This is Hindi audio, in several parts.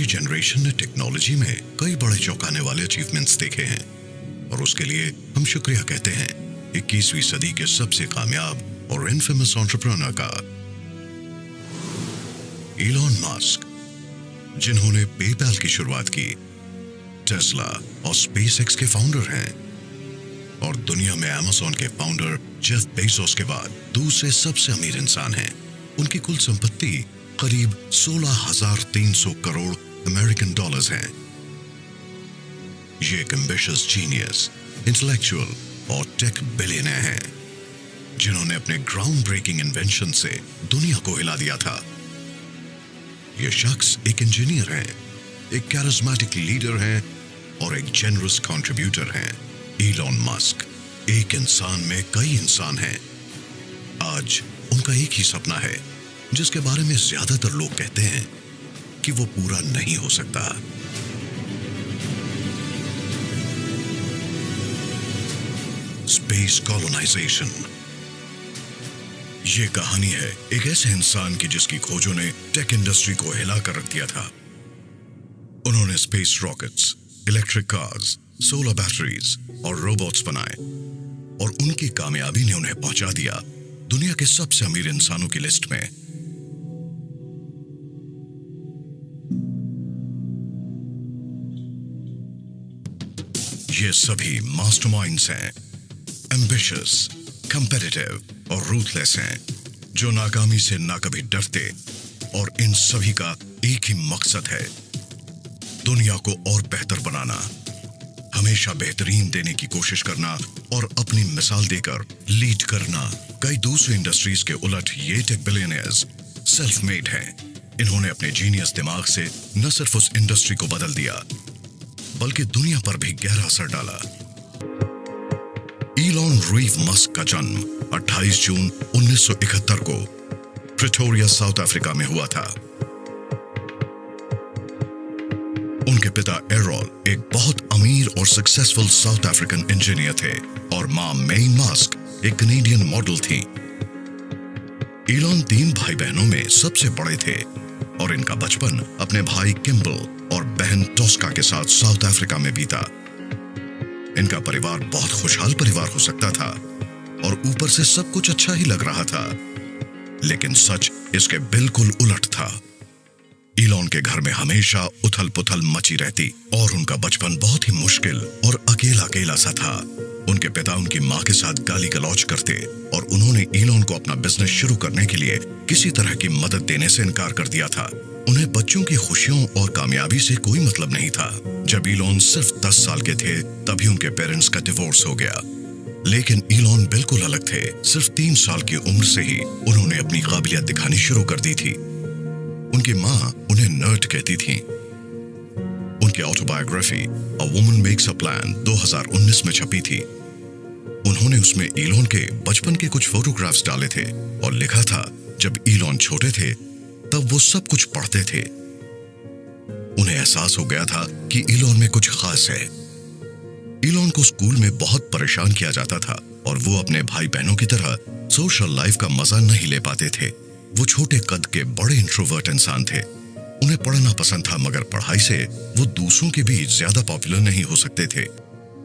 हमारी जनरेशन ने टेक्नोलॉजी में कई बड़े चौंकाने वाले अचीवमेंट्स देखे हैं। और उसके लिए हम शुक्रिया कहते हैं 21वीं सदी के सबसे कामयाब और इनफेमस एंटरप्रेन्योर का। इलॉन मस्क जिन्होंने पेपैल की शुरुआत की टेस्ला और स्पेसएक्स के फाउंडर हैं। और दुनिया में अमेजोन के फाउंडर जेफ बेजोस के बाद दूसरे सबसे अमीर इंसान हैं। उनकी कुल संपत्ति करीब 16,300 करोड़ अमेरिकन डॉलर्स हैं। ये एक एम्बिशियस जीनियस इंटेलेक्चुअल और टेक बिलियनर हैं, जिन्होंने अपने ग्राउंड ब्रेकिंग इन्वेंशन से दुनिया को हिला दिया था। ये शख्स एक इंजीनियर हैं, एक कैरिस्मेटिक लीडर हैं और एक जेनरस कंट्रीब्यूटर हैं। इलॉन मस्क एक इंसान में कई इंसान हैं। आज उनका एक ही सपना है, जिसके बारे में ज़्यादातर लोग कहते हैं। कि वो पूरा नहीं हो सकता। स्पेस कॉलोनाइजेशन ये कहानी है एक ऐसे इंसान की जिसकी खोजों ने टेक इंडस्ट्री को हिला कर रख दिया था। उन्होंने space rockets electric cars solar batteries और रोबोट्स बनाए और उनकी कामयाबी ने उन्हें पहुँचा दिया। दुनिया के सबसे अमीर इंसानों की लिस्ट में सभी मास्टरमाइंड्स हैं। एम्बिशियस कंपेटिटिव और रूथलेस हैं, जो नाकामी से ना कभी डरते और इन सभी का एक ही मकसद है, दुनिया को और बेहतर बनाना। हमेशा बेहतरीन देने की कोशिश करना और अपनी मिसाल देकर लीड करना। कई दूसरी इंडस्ट्रीज़ के उलट ये टेक बिलियनर्स सेल्फ मेड हैं। इन्होंने अपने जीनियस दिमाग से न सिर्फ़ उस इंडस्ट्री को बदल दिया बल्कि दुनिया पर भी गहरा असर डाला। इलॉन रीव मस्क का जन्म 28 जून 1971 को प्रिटोरिया, साउथ अफ्रीका में हुआ था। उनके पिता एरोल एक बहुत अमीर और सक्सेसफुल साउथ अफ्रीकन इंजीनियर थे और माँ मेई मास्क एक कनेडियन मॉडल थी। इलॉन तीन भाई बहनों में सबसे बड़े थे और इनका बचपन अपने भाई किम्बल और बहन टोस्का के साथ साउथ अफ्रीका में बीता। इनका परिवार बहुत खुशहाल परिवार हो सकता था और ऊपर से सब कुछ अच्छा ही लग रहा था। लेकिन सच इसके बिल्कुल उलट था। ईलॉन के घर में हमेशा उथल पुथल मची रहती और उनका बचपन बहुत ही मुश्किल और अकेला अकेला सा था। उनके पिता उनकी माँ के साथ गाली गलौज करते और उन्होंने ईलॉन को अपना बिज़नेस शुरू करने के लिए किसी तरह की मदद देने से इनकार कर दिया था। उन्हें बच्चों की खुशियों और कामयाबी से कोई मतलब नहीं था। जब ईलॉन सिर्फ़ दस साल के थे, तभी उनके पेरेंट्स का डिवोर्स हो गया। लेकिन ईलॉन बिल्कुल अलग थे। सिर्फ़ तीन साल की उम्र से ही उन्होंने अपनी काबिलियत दिखानी शुरू कर दी थी। उनकी माँ उन्हें नर्ड कहती थी। उनकी autobiography a woman makes a plan 2019 में छपी थी। उन्होंने उसमें ईलॉन के बचपन के कुछ फोटोग्राफ्स डाले थे और लिखा था, जब ईलॉन छोटे थे तब वो सब कुछ पढ़ते थे। उन्हें एहसास हो गया था कि ईलॉन में कुछ खास है। ईलॉन को स्कूल में बहुत परेशान किया जाता था और वो अपने भाई बहनों की तरह सोशल लाइफ का मज़ा नहीं ले पाते थे। वो छोटे कद के बड़े इंट्रोवर्ट इंसान थे। उन्हें पढ़ना पसंद था, मगर पढ़ाई से वो दूसरों के बीच ज़्यादा पॉपुलर नहीं हो सकते थे।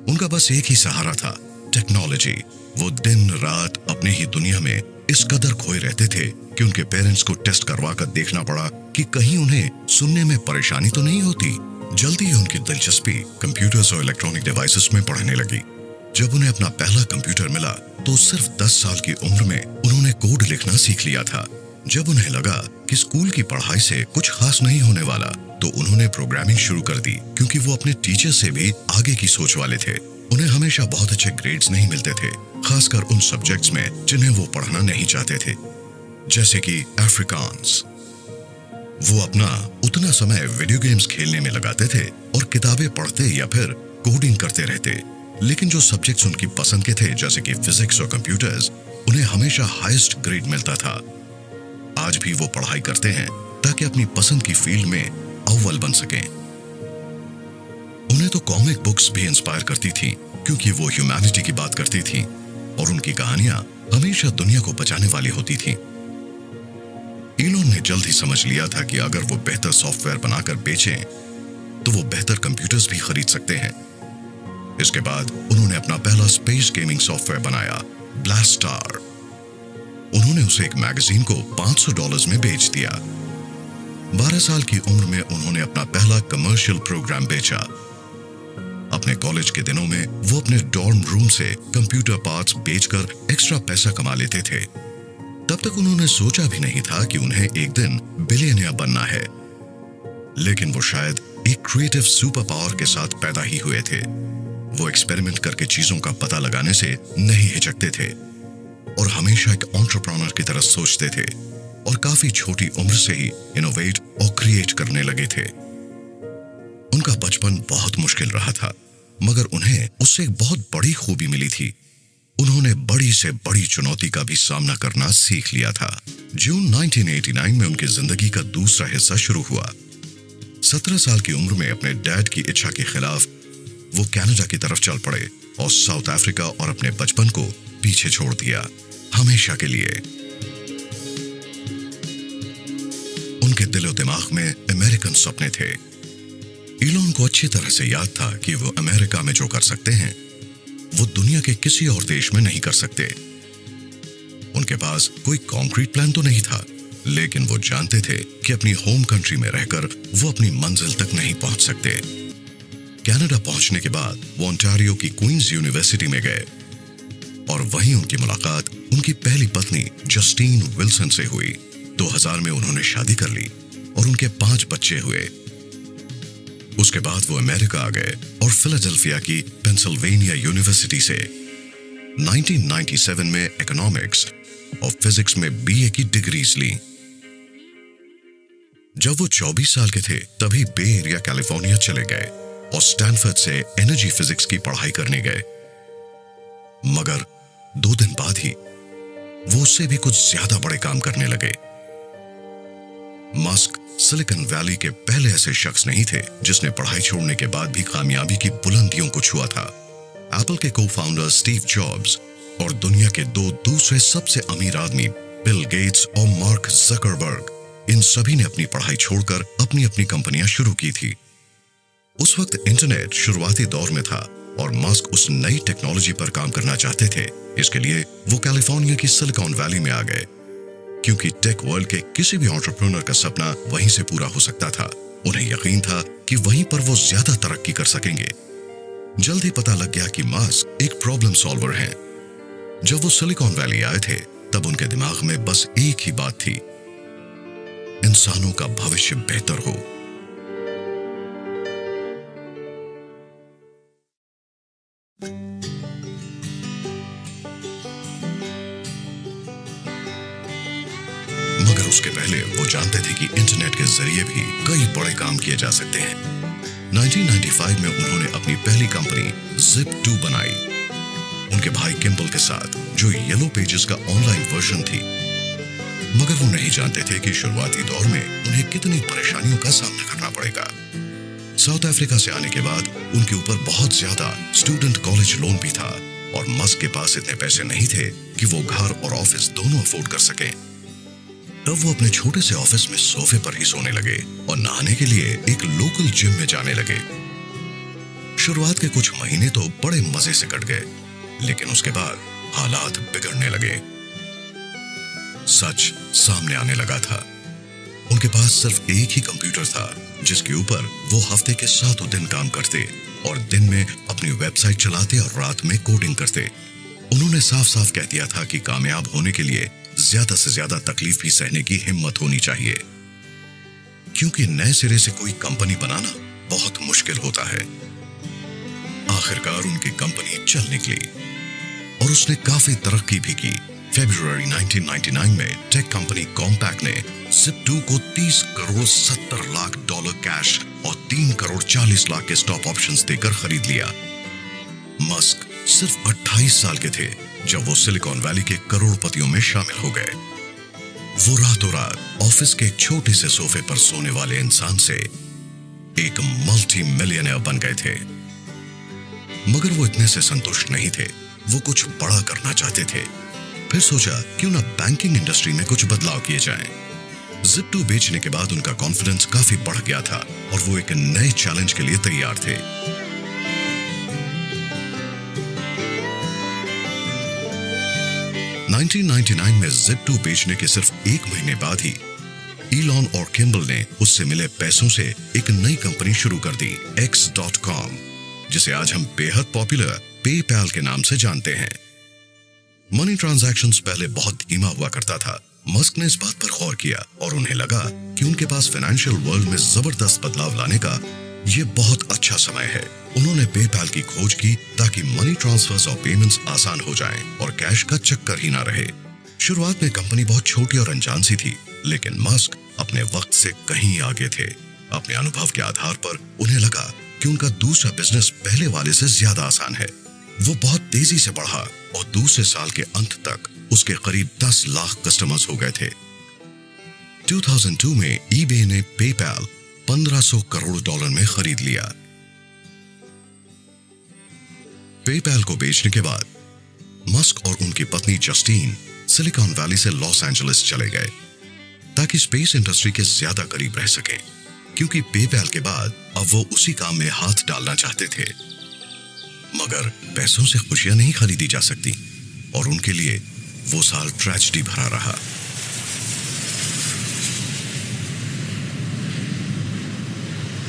उनका बस एक ही सहारा था, टेक्नोलॉजी। वो दिन रात अपने ही दुनिया में इस कदर खोए रहते थे कि उनके पेरेंट्स को टेस्ट करवा कर देखना पड़ा कि कहीं उन्हें सुनने में परेशानी तो नहीं होती। जल्दी ही उनकी दिलचस्पी कंप्यूटर्स और इलेक्ट्रॉनिक डिवाइसेस में पढ़ने लगी। जब उन्हें अपना पहला कंप्यूटर मिला तो सिर्फ़ 10 साल की उम्र में उन्होंने कोड लिखना सीख लिया था। जब उन्हें लगा कि स्कूल की पढ़ाई से कुछ खास नहीं होने वाला तो उन्होंने प्रोग्रामिंग शुरू कर दी, क्योंकि वो अपने टीचर से भी आगे की सोच वाले थे। उन्हें हमेशा बहुत अच्छे ग्रेड्स नहीं मिलते थे, खासकर उन सब्जेक्ट्स में जिन्हें वो पढ़ना नहीं चाहते थे, जैसे कि अफ्रीकांस वो अपना उतना समय वीडियो गेम्स खेलने में लगाते थे और किताबें पढ़ते या फिर कोडिंग करते रहते, लेकिन जो सब्जेक्ट्स उनकी पसंद के थे, जैसे कि फिजिक्स और कंप्यूटर्स उन्हें हमेशा हाईएस्ट ग्रेड मिलता था। आज भी वो पढ़ाई करते हैं ताकि अपनी पसंद की फ़ील्ड में अव्वल बन सकें। उन्हें तो कॉमिक बुक्स भी इंस्पायर करती थी, क्योंकि वो ह्यूमैनिटी की बात करती थी, और उनकी कहानियाँ हमेशा दुनिया को बचाने वाली होती थी। इलोन ने जल्द ही समझ लिया था कि अगर वो बेहतर सॉफ्टवेयर बनाकर बेचें तो वो बेहतर कंप्यूटर्स भी खरीद सकते हैं। इसके बाद उन्होंने अपना पहला स्पेस गेमिंग सॉफ्टवेयर बनाया ब्लास्टार उन्होंने उसे एक मैगजीन को 500 डॉलर्स में बेच दिया। 12 साल की उम्र में उन्होंने अपना पहला कमर्शियल प्रोग्राम बेचा। अपने कॉलेज के दिनों में वो अपने डॉर्म रूम से कंप्यूटर पार्ट्स बेचकर एक्स्ट्रा पैसा कमा लेते थे। तब तक उन्होंने सोचा भी नहीं था कि उन्हें एक दिन बिलियनियर बनना है। लेकिन वो शायद एक क्रिएटिव सुपर पावर के साथ पैदा ही हुए थे। वो एक्सपेरिमेंट करके चीज़ों का पता लगाने से नहीं हिचकते थे और हमेशा एक ऑन्टरप्रॉनर की तरह सोचते थे और काफ़ी छोटी उम्र से ही इनोवेट और क्रिएट करने लगे थे। उनका बचपन बहुत मुश्किल रहा था। मगर उन्हें उससे एक बहुत बड़ी खूबी मिली थी। उन्होंने बड़ी से बड़ी चुनौती का भी सामना करना सीख लिया था। जून 1989 में उनकी ज़िंदगी का दूसरा हिस्सा शुरू हुआ। सत्रह साल की उम्र में अपने डैड की इच्छा के खिलाफ वो कनाडा की तरफ़ चल पड़े और साउथ अफ्रीका और अपने बचपन को पीछे छोड़ दिया, हमेशा के लिए। उनके दिलो दिमाग में अमेरिकन सपने थे। इलोन को अच्छी तरह से याद था कि वो अमेरिका में जो कर सकते हैं, वो दुनिया के किसी और देश में नहीं कर सकते। उनके पास कोई कॉन्क्रीट प्लान तो नहीं था, लेकिन वो जानते थे कि अपनी होम कंट्री में रहकर वो अपनी मंजिल तक नहीं पहुँच सकते। कनाडा पहुँचने के बाद वो ओंटारियो की क्वींस यूनिवर्सिटी में गए, और वहीं उनकी मुलाकात उनकी पहली पत्नी जस्टीन विल्सन से हुई। 2000 में उन्होंने शादी कर ली, और उनके पाँच बच्चे हुए। उसके बाद वो अमेरिका आ गए और फिलाडेल्फिया की पेंसिल्वेनिया यूनिवर्सिटी से। 1997 में इकोनॉमिक्स और फिजिक्स में बीए की डिग्रीज ली। जब वो 24 साल के थे, तभी बे एरिया कैलिफ़ोर्निया चले गए और स्टैनफर्ड से एनर्जी फिजिक्स की पढ़ाई करने गए। मगर दो दिन बाद ही वो उससे भी कुछ ज़्यादा बड़े काम करने लगे। मस्क सिलिकन वैली के पहले ऐसे शख्स नहीं थे, जिसने पढ़ाई छोड़ने के बाद भी कामयाबी की बुलंदियों को छुआ था। एप्पल के को फाउंडर स्टीव जॉब्स और दुनिया के दो दूसरे सबसे अमीर आदमी बिल गेट्स और मार्क जकरबर्ग इन सभी ने अपनी पढ़ाई छोड़कर अपनी अपनी कंपनियाँ शुरू की थी। उस वक्त इंटरनेट शुरुआती दौर में था और मस्क उस नई टेक्नोलॉजी पर काम करना चाहते थे। इसके लिए वो कैलिफ़ोर्निया की सिलिकॉन वैली में आ गए। क्योंकि टेक वर्ल्ड के किसी भी ऑन्टरप्रोनर का सपना वहीं से पूरा हो सकता था। उन्हें यकीन था कि वहीं पर वो ज़्यादा तरक्की कर सकेंगे। जल्द ही पता लग गया कि मास्क एक प्रॉब्लम सॉल्वर हैं। जब वो सिलिकॉन वैली आए थे, तब उनके दिमाग में बस एक ही बात थी। इंसानों का भविष्य बेहतर हो। मगर उसके पहले वो जानते थे कि इंटरनेट के ज़रिए भी कई बड़े काम किए जा सकते हैं। 1995 में उन्होंने अपनी पहली कंपनी जिप 2 बनाई। उनके भाई किम्बल के साथ जो येलो पेजेस का ऑनलाइन वर्जन थी। मगर वो नहीं जानते थे कि शुरुआती दौर में उन्हें कितनी परेशानियों का सामना करना पड़ेगा। साउथ अफ्रीका से आने के बाद उनके ऊपर बहुत ज़्यादा स्टूडेंट कॉलेज लोन भी था और मस्क के पास इतने पैसे नहीं थे कि वो घर और ऑफ़िस दोनों अफोर्ड कर सकें। तब वो अपने छोटे से ऑफ़िस में सोफे पर ही सोने लगे और नहाने के लिए एक लोकल जिम में जाने लगे। शुरुआत के कुछ महीने तो बड़े मज़े से कट गए, लेकिन उसके बाद हालात बिगड़ने लगे। सच सामने आने लगा था। उनके पास सिर्फ़ एक ही कंप्यूटर था, जिसके ऊपर वो हफ़्ते के सातों दिन काम करते और दिन में अपनी वेबसाइट चलाते और रात में कोडिंग करते। उन्होंने साफ़ साफ़ कह दिया था कि कामयाब होने के लिए ज़्यादा से ज़्यादा तकलीफ़ भी सहने की हिम्मत होनी चाहिए। क्योंकि नए सिरे से कोई कंपनी बनाना बहुत मुश्किल होता है। आखिरकार उनकी कंपनी चल निकली और उसने काफ़ी तरक्की भी की। फरवरी 1999 में टेक कंपनी कॉम्पैक्ट ने सिप टू को 30 करोड़ 70 लाख डॉलर कैश और 3 करोड़ 40 लाख के स्टॉक ऑप्शंस देकर खरीद लिया। मस्क सिर्फ़ 28 साल के थे। जब वो सिलिकॉन वैली के करोड़पतियों में शामिल हो गए। वो रातों रात ऑफ़िस के एक छोटे से सोफे पर सोने वाले इंसान से एक मल्टी मिलियनर बन गए थे। मगर वो इतने से संतुष्ट नहीं थे। वो कुछ बड़ा करना चाहते थे। फिर सोचा, क्यों ना बैंकिंग इंडस्ट्री में कुछ बदलाव किए जाएँ। जिप टू बेचने के बाद उनका कॉन्फिडेंस काफ़ी बढ़ गया था और वो एक नए चैलेंज के लिए तैयार थे। 1999 में जिप बेचने के सिर्फ़ एक महीने बाद ही ईलॉन और किम्बल ने उससे मिले पैसों से एक नई कंपनी शुरू कर दी एक्स डॉट कॉम जिसे आज हम बेहद पॉपुलर पेपैल के नाम से जानते हैं। मनी ट्रांजैक्शन पहले बहुत धीमा हुआ करता था। मस्क ने इस बात पर गौर किया और उन्हें लगा कि उनके पास फाइनेंशियल वर्ल्ड में ज़बरदस्त बदलाव लाने का ये बहुत अच्छा समय है। उन्होंने पेपैल की खोज की ताकि मनी ट्रांसफर्स और पेमेंट्स आसान हो जाएँ और कैश का चक्कर ही ना रहे। शुरुआत में कंपनी बहुत छोटी और अनजान सी थी, लेकिन मस्क अपने वक्त से कहीं आगे थे। अपने अनुभव के आधार पर उन्हें लगा कि उनका दूसरा बिज़नेस पहले वाले से ज़्यादा आसान है। वो बहुत तेज़ी से बढ़ा और दूसरे साल के अंत तक उसके करीब 10 लाख कस्टमर्स हो गए थे। 2002 में ईबे ने पेपैल 1500 करोड़ डॉलर में खरीद लिया। पेपैल को बेचने के बाद, मस्क और उनकी पत्नी जस्टीन सिलिकॉन वैली से लॉस एंजलिस चले गए, ताकि स्पेस इंडस्ट्री के ज़्यादा करीब रह सकें, क्योंकि पेपैल के बाद अब वो उसी काम में हाथ डालना चाहते थे। मगर पैसों से खुशियाँ नहीं खरीदी जा सकती, और उनके लिए वो साल ट्रेजिडी भरा रहा।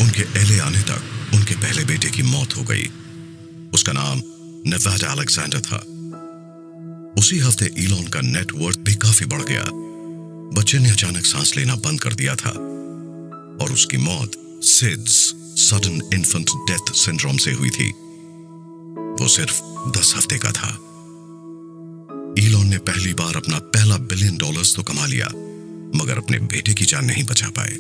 उनके एले आने तक उनके पहले बेटे की मौत हो गई। उसका नाम नेवाडा अलेक्जेंडर था। उसी हफ़्ते ईलॉन का नेटवर्थ भी काफ़ी बढ़ गया। बच्चे ने अचानक सांस लेना बंद कर दिया था और उसकी मौत SIDS sudden infant death syndrome से हुई थी। वो सिर्फ़ दस हफ़्ते का था। ईलॉन ने पहली बार अपना पहला बिलियन डॉलर्स तो कमा लिया, मगर अपने बेटे की जान नहीं बचा पाए।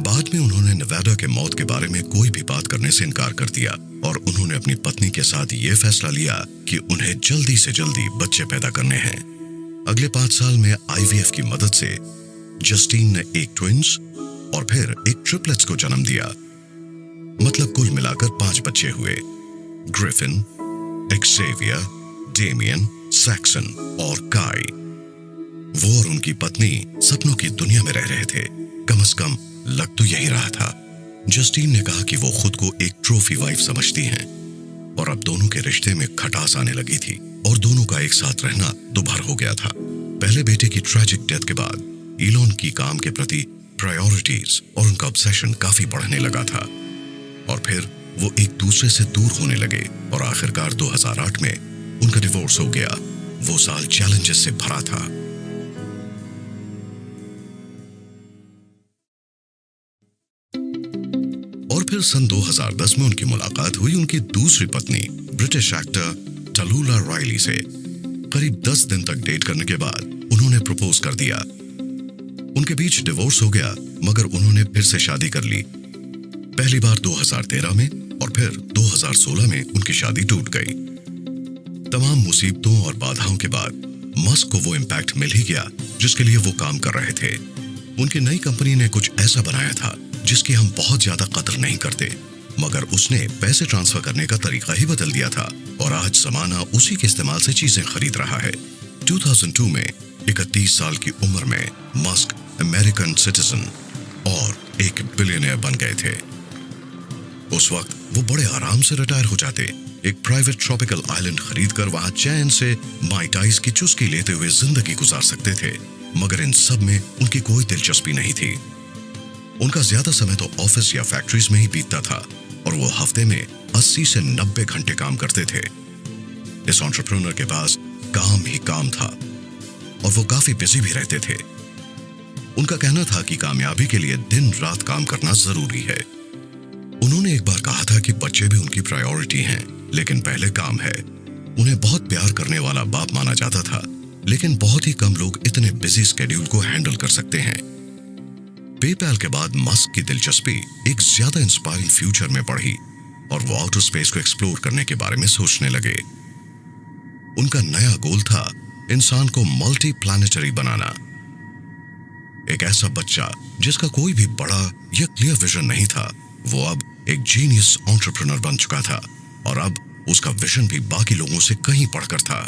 बाद में उन्होंने नवेडा के मौत के बारे में कोई भी बात करने से इनकार कर दिया और उन्होंने अपनी पत्नी के साथ ये फैसला लिया कि उन्हें जल्दी से जल्दी बच्चे पैदा करने हैं। अगले पाँच साल में आईवीएफ की मदद से जस्टीन ने एक ट्विंस और फिर एक ट्रिपलेट्स को जन्म दिया। मतलब कुल मिलाकर पाँच बच्चे हुए। ग्रिफिन एक्सेवियर डेमियन सैक्सन और काई वो और उनकी पत्नी सपनों की दुनिया में रह रहे थे। कम से कम लग तो यही रहा था। जस्टीन ने कहा कि वो खुद को एक ट्रॉफी वाइफ समझती हैं। और अब दोनों के रिश्ते में खटास आने लगी थी और दोनों का एक साथ रहना दोबार हो गया था। पहले बेटे की ट्रेजिक डेथ के बाद इलोन की काम के प्रति प्रायोरिटीज और उनका ऑब्सेशन काफ़ी बढ़ने लगा था। और फिर वो एक दूसरे से दूर होने लगे और आखिरकार 2008 में उनका डिवोर्स हो गया। वो साल चैलेंजेस से भरा था। फिर सन 2010 में उनकी मुलाकात हुई उनकी दूसरी पत्नी, ब्रिटिश एक्टर टलूला रॉयली से। करीब 10 दिन तक डेट करने के बाद उन्होंने प्रपोज कर दिया। उनके बीच डिवोर्स हो गया, मगर उन्होंने फिर से शादी कर ली। पहली बार 2013 में और फिर 2016 में उनकी शादी टूट गई। तमाम मुसीबतों और बाधाओं के बाद मस्क को वो इम्पैक्ट मिल ही गया, जिसके लिए वो काम कर रहे थे। उनकी नई कंपनी ने कुछ ऐसा बनाया था जिसकी हम बहुत ज़्यादा कदर नहीं करते, मगर उसने पैसे ट्रांसफ़र करने का तरीका ही बदल दिया था। और आज जमाना उसी के इस्तेमाल से चीज़ें खरीद रहा है। 2002 में इकतीस साल की उम्र में मस्क अमेरिकन सिटीजन और एक बिलियनियर बन गए थे। उस वक्त वो बड़े आराम से रिटायर हो जाते। एक प्राइवेट ट्रॉपिकल आइलैंड खरीदकर वहाँ चैन से माइटाइज की चुस्की लेते हुए ज़िंदगी गुजार सकते थे। मगर इन सब में उनकी कोई दिलचस्पी नहीं थी। उनका ज़्यादा समय तो ऑफ़िस या फैक्ट्रीज में ही बीतता था और वो हफ़्ते में 80 से 90 घंटे काम करते थे। इस ऑन्टरप्रोनर के पास काम ही काम था और वो काफ़ी बिज़ी भी रहते थे। उनका कहना था कि कामयाबी के लिए दिन रात काम करना ज़रूरी है। उन्होंने एक बार कहा था कि बच्चे भी उनकी प्रायोरिटी हैं, लेकिन पहले काम है। उन्हें बहुत प्यार करने वाला बाप माना जाता था, लेकिन बहुत ही कम लोग इतने बिज़ी स्केड्यूल को हैंडल कर सकते हैं। पेपैल के बाद मस्क की दिलचस्पी एक ज़्यादा इंस्पायरिंग फ्यूचर में बढ़ी और वो आउटर स्पेस को एक्सप्लोर करने के बारे में सोचने लगे। उनका नया गोल था इंसान को मल्टी प्लानिटरी बनाना। एक ऐसा बच्चा जिसका कोई भी बड़ा या क्लियर विजन नहीं था, वो अब एक जीनियस ऑन्टरप्रनर बन चुका था और अब उसका विजन भी बाकी लोगों से कहीं पढ़कर था।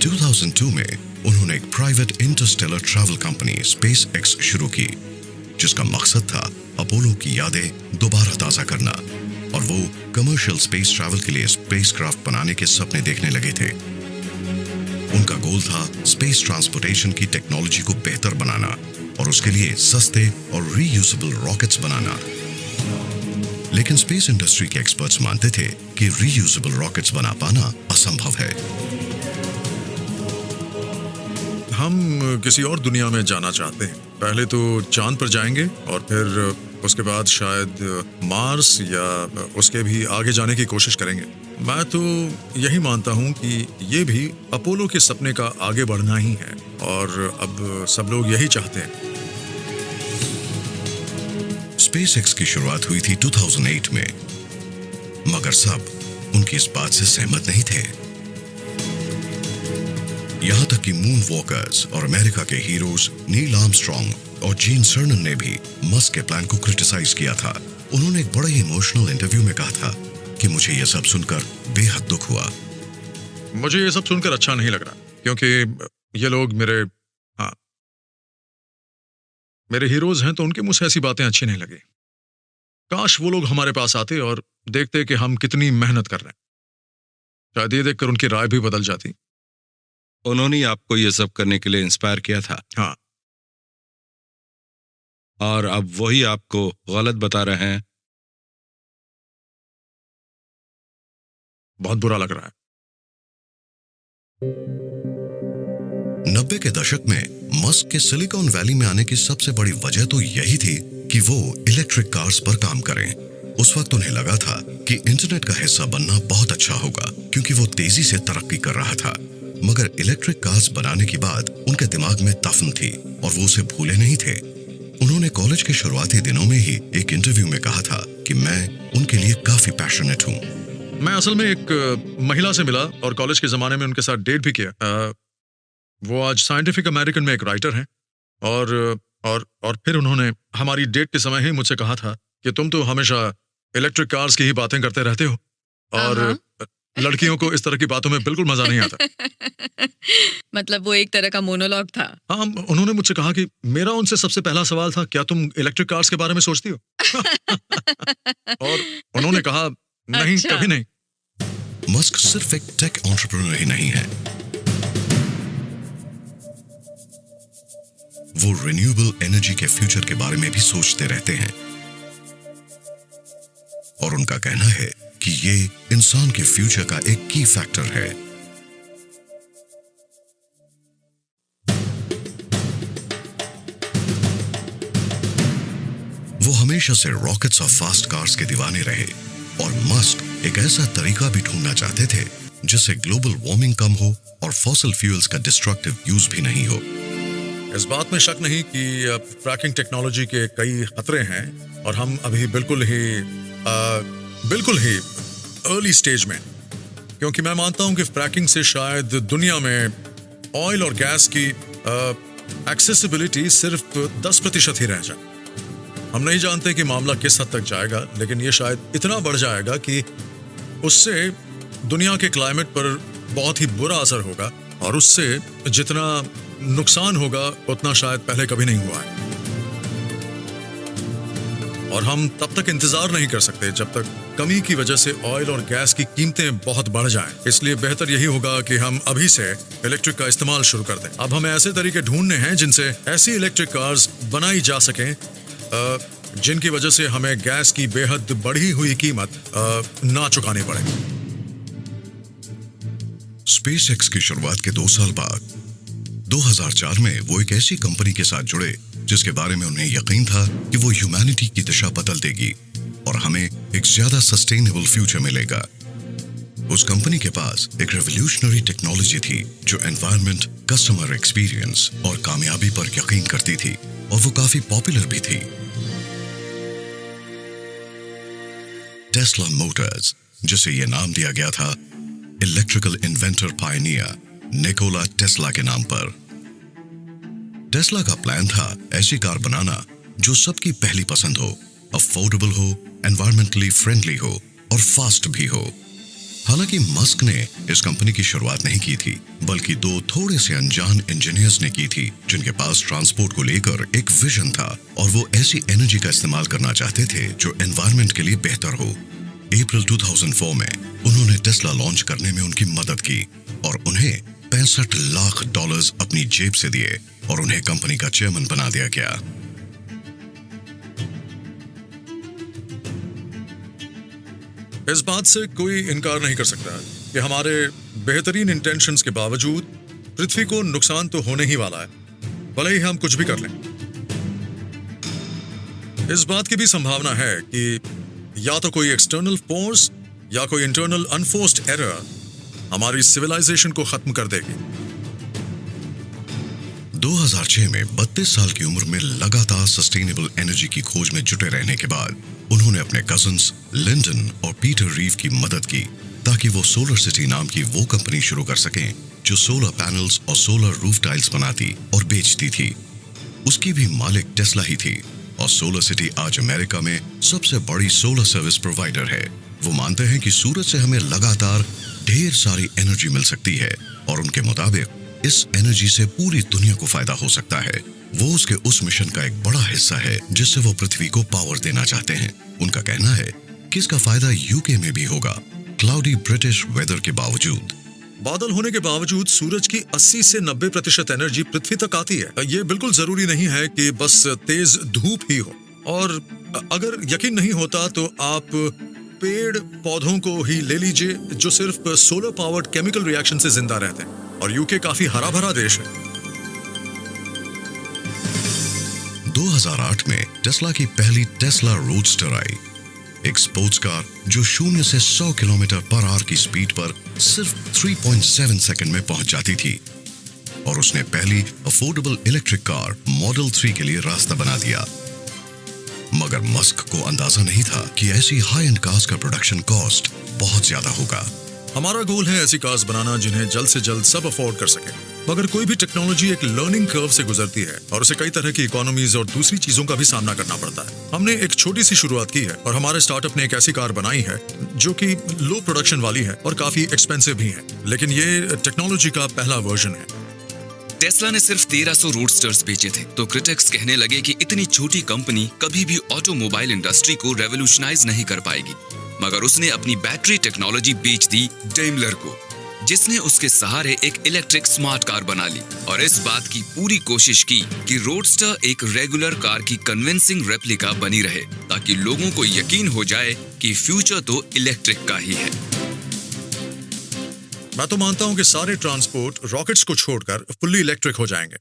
2002 में उन्होंने एक private interstellar travel company SpaceX शुरू की, जिसका मकसद था अपोलो की यादें दोबारा ताज़ा करना। और वो कमर्शियल स्पेस ट्रैवल के लिए स्पेसक्राफ्ट बनाने के सपने देखने लगे थे। उनका गोल था स्पेस ट्रांसपोर्टेशन की टेक्नोलॉजी को बेहतर बनाना और उसके लिए सस्ते और रीयूजेबल रॉकेट्स बनाना। लेकिन स्पेस इंडस्ट्री के एक्सपर्ट्स मानते थे कि रीयूजेबल रॉकेट्स बना पाना असंभव है। हम किसी और दुनिया में जाना चाहते हैं। पहले तो चाँद पर जाएँगे और फिर उसके बाद शायद मार्स या उसके भी आगे जाने की कोशिश करेंगे। मैं तो यही मानता हूँ कि ये भी अपोलो के सपने का आगे बढ़ना ही है और अब सब लोग यही चाहते हैं। स्पेस एक्स की शुरुआत हुई थी 2008 में, मगर सब उनकी इस बात से सहमत नहीं थे। यहाँ तक कि मून वॉकर्स और अमेरिका के हीरोज नील आर्मस्ट्रॉन्ग और जीन सर्नन ने भी मस्क के प्लान को क्रिटिसाइज किया था। उन्होंने एक बड़े इमोशनल इंटरव्यू में कहा था कि मुझे यह सब सुनकर बेहद दुख हुआ। मुझे ये सब सुनकर अच्छा नहीं लग रहा, क्योंकि ये लोग मेरे हाँ मेरे हीरोज हैं तो उनके मुझसे ऐसी बातें अच्छी नहीं लगी। काश वो लोग हमारे पास आते और देखते कि हम कितनी मेहनत कर रहे हैं। शायद ये देखकर उनकी राय भी बदल जाती। उन्होंने आपको ये सब करने के लिए इंस्पायर किया था। हाँ। और अब वही आपको गलत बता रहे हैं। बहुत बुरा लग रहा है। नब्बे के दशक में मस्क के सिलिकॉन वैली में आने की सबसे बड़ी वजह तो यही थी कि वो इलेक्ट्रिक कार्स पर काम करें। उस वक्त उन्हें लगा था कि इंटरनेट का हिस्सा बनना बहुत अच्छा होगा क्योंकि वो तेज़ी से तरक्की कर रहा था। मगर इलेक्ट्रिक कार्स बनाने के बाद उनके दिमाग में तफन थी और वो उसे भूले नहीं थे। उन्होंने कॉलेज के शुरुआती दिनों में ही एक इंटरव्यू में कहा था कि मैं उनके लिए काफ़ी पैशनेट हूँ। मैं असल में एक महिला से मिला और कॉलेज के ज़माने में उनके साथ डेट भी किया। आ, वो आज साइंटिफिक अमेरिकन में एक राइटर हैं और और और फिर उन्होंने हमारी डेट के समय ही मुझसे कहा था कि तुम तो हमेशा इलेक्ट्रिक कार्स की ही बातें करते रहते हो। और लड़कियों को इस तरह की बातों में बिल्कुल मज़ा नहीं आता। मतलब वो एक तरह का मोनोलॉग था। हाँ उन्होंने मुझसे कहा कि मेरा उनसे सबसे पहला सवाल था क्या तुम इलेक्ट्रिक कार्स के बारे में सोचती हो? और उन्होंने कहा नहीं अच्छा। कभी नहीं। मस्क सिर्फ़ एक टेक ऑन्टरप्रेन्योर ही नहीं है। वो रिन्यूएबल एनर्जी के फ्यूचर के बारे में भी सोचते रहते हैं। और उनका कहना है कि ये इंसान के फ्यूचर का एक की फैक्टर है। वो हमेशा से रॉकेट्स और फास्ट कार्स के दीवाने रहे और मस्क एक ऐसा तरीका भी ढूंढना चाहते थे जिससे ग्लोबल वार्मिंग कम हो और फॉसल फ्यूल्स का डिस्ट्रक्टिव यूज़ भी नहीं हो। इस बात में शक नहीं कि फ्रैकिंग टेक्नोलॉजी के कई खतरे हैं और हम अभी बिल्कुल ही आ, बिल्कुल ही अर्ली स्टेज में। क्योंकि मैं मानता हूँ कि फ्रैकिंग से शायद दुनिया में ऑयल और गैस की एक्सेसिबिलिटी सिर्फ़ 10 प्रतिशत ही रह जाए। हम नहीं जानते कि मामला किस हद तक जाएगा, लेकिन ये शायद इतना बढ़ जाएगा कि उससे दुनिया के क्लाइमेट पर बहुत ही बुरा असर होगा, और उससे जितना नुकसान होगा, उतना शायद पहले कभी नहीं हुआ है। और हम तब तक इंतज़ार नहीं कर सकते जब तक कमी की वजह से ऑयल और गैस की कीमतें बहुत बढ़ जाएँ। इसलिए बेहतर यही होगा कि हम अभी से इलेक्ट्रिक का इस्तेमाल शुरू कर दें अब हमें ऐसे तरीके ढूँढने हैं जिनसे ऐसी इलेक्ट्रिक कार्स बनाई जा सकें जिनकी वजह से हमें गैस की बेहद बढ़ी हुई कीमत ना चुकानी पड़े स्पेस एक्स की शुरुआत के दो साल बाद 2004 में वो एक ऐसी कंपनी के साथ जुड़े, जिसके बारे में उन्हें यकीन था कि वो ह्यूमैनिटी की दिशा बदल देगी और हमें एक ज़्यादा सस्टेनेबल फ्यूचर मिलेगा। उस कंपनी के पास एक रेवोल्यूशनरी टेक्नोलॉजी थी, जो एनवायरमेंट कस्टमर एक्सपीरियंस और कामयाबी पर यकीन करती थी, और वो काफ़ी पॉपुलर भी थी। टेस्ला मोटर्स जिसे ये नाम दिया गया था electrical inventor pioneer Nikola Tesla के नाम पर। टेस्ला का प्लान था ऐसी कार बनाना जो सबकी पहली पसंद हो अफोर्डेबल हो एनवायरमेंटली फ्रेंडली हो और फास्ट भी हो। हालाँकि मस्क ने इस कंपनी की शुरुआत नहीं की थी, बल्कि दो थोड़े से अनजान इंजीनियर्स ने की थी, जिनके पास ट्रांसपोर्ट को लेकर एक विजन था और वो ऐसी एनर्जी का इस्तेमाल करना चाहते थे जो एनवायरमेंट के लिए बेहतर हो। अप्रैल 2004 में उन्होंने टेस्ला लॉन्च करने में उनकी मदद की और उन्हें पैंसठ लाख डॉलर्स अपनी जेब से दिए और उन्हें कंपनी का चेयरमैन बना दिया गया। इस बात से कोई इनकार नहीं कर सकता कि हमारे बेहतरीन इंटेंशंस के बावजूद पृथ्वी को नुकसान तो होने ही वाला है। भले ही हम कुछ भी कर लें। इस बात की भी संभावना है कि या तो कोई एक्सटर्नल फोर्स या कोई इंटरनल अनफोर्स्ड एरर हमारी सिविलाइजेशन को खत्म कर देगी। 2006 में 32 साल की उम्र में लगातार सस्टेनेबल एनर्जी की खोज में जुटे रहने के बाद उन्होंने अपने कजन्स लिंडन और पीटर रीव की मदद की ताकि वो सोलर सिटी नाम की वो कंपनी शुरू कर सकें जो सोलर पैनल्स और सोलर रूफ टाइल्स बनाती और बेचती थी। उसकी भी मालिक टेस्ला ही थी और सोलर सिटी आज अमेरिका में सबसे बड़ी सोलर सर्विस प्रोवाइडर है। वो मानते हैं कि सूरज से हमें लगातार ढेर सारी एनर्जी मिल सकती है और उनके मुताबिक इस एनर्जी से पूरी दुनिया को फ़ायदा हो सकता है। वो उसके उस मिशन का एक बड़ा हिस्सा है, जिससे वो पृथ्वी को पावर देना चाहते हैं। उनका कहना है कि इसका फ़ायदा यूके में भी होगा क्लाउडी ब्रिटिश वेदर के बावजूद। बादल होने के बावजूद सूरज की 80 से 90 प्रतिशत एनर्जी पृथ्वी तक आती है। ये बिल्कुल ज़रूरी नहीं है कि बस तेज धूप ही हो। और अगर यकीन नहीं होता तो आप पेड़ पौधों को ही ले लीजिए, जो सिर्फ़ सोलर पावर्ड केमिकल रिएक्शन से ज़िंदा रहते हैं। और यूके काफ़ी हरा भरा देश है। 2008 में टेस्ला की पहली टेस्ला रोडस्टर आई। एक स्पोर्ट्स कार जो शून्य से 100 किलोमीटर पर आवर की स्पीड पर सिर्फ़ 3.7 सेकंड में पहुँच जाती थी। और उसने पहली अफोर्डेबल इलेक्ट्रिक कार मॉडल 3 के लिए रास्ता बना दिया। मगर मस्क को अंदाज़ा नहीं था कि ऐसी हाई एंड कार्स का प्रोडक्शन कॉस्ट बहुत ज़्यादा होगा। हमारा गोल है ऐसी कार्स बनाना जिन्हें जल्द से जल्द सब अफोर्ड कर सके। मगर कोई भी टेक्नोलॉजी एक लर्निंग कर्व से गुजरती है और उसे कई तरह की इकोनॉमीज और दूसरी चीज़ों का भी सामना करना पड़ता है। हमने एक छोटी सी शुरुआत की है और हमारे स्टार्टअप ने एक ऐसी कार बनाई है जो कि लो प्रोडक्शन वाली है और काफ़ी एक्सपेंसिव भी है। लेकिन ये टेक्नोलॉजी का पहला वर्जन है। टेस्ला ने सिर्फ़ 1300 रोडस्टर्स बेचे थे। तो क्रिटिक्स कहने लगे कि इतनी छोटी कंपनी कभी भी ऑटोमोबाइल इंडस्ट्री को रेवोल्यूशनाइज नहीं कर पाएगी। मगर उसने अपनी बैटरी टेक्नोलॉजी बेच दी डेमलर को, जिसने उसके सहारे एक इलेक्ट्रिक स्मार्ट कार बना ली और इस बात की पूरी कोशिश की कि रोडस्टर एक रेगुलर कार की कन्विंसिंग रेप्लिका बनी रहे, ताकि लोगों को यकीन हो जाए कि फ्यूचर तो इलेक्ट्रिक का ही है। मैं तो मानता हूँ कि सारे ट्रांसपोर्ट रॉकेट्स को छोड़कर फुल्ली इलेक्ट्रिक हो जाएँगे।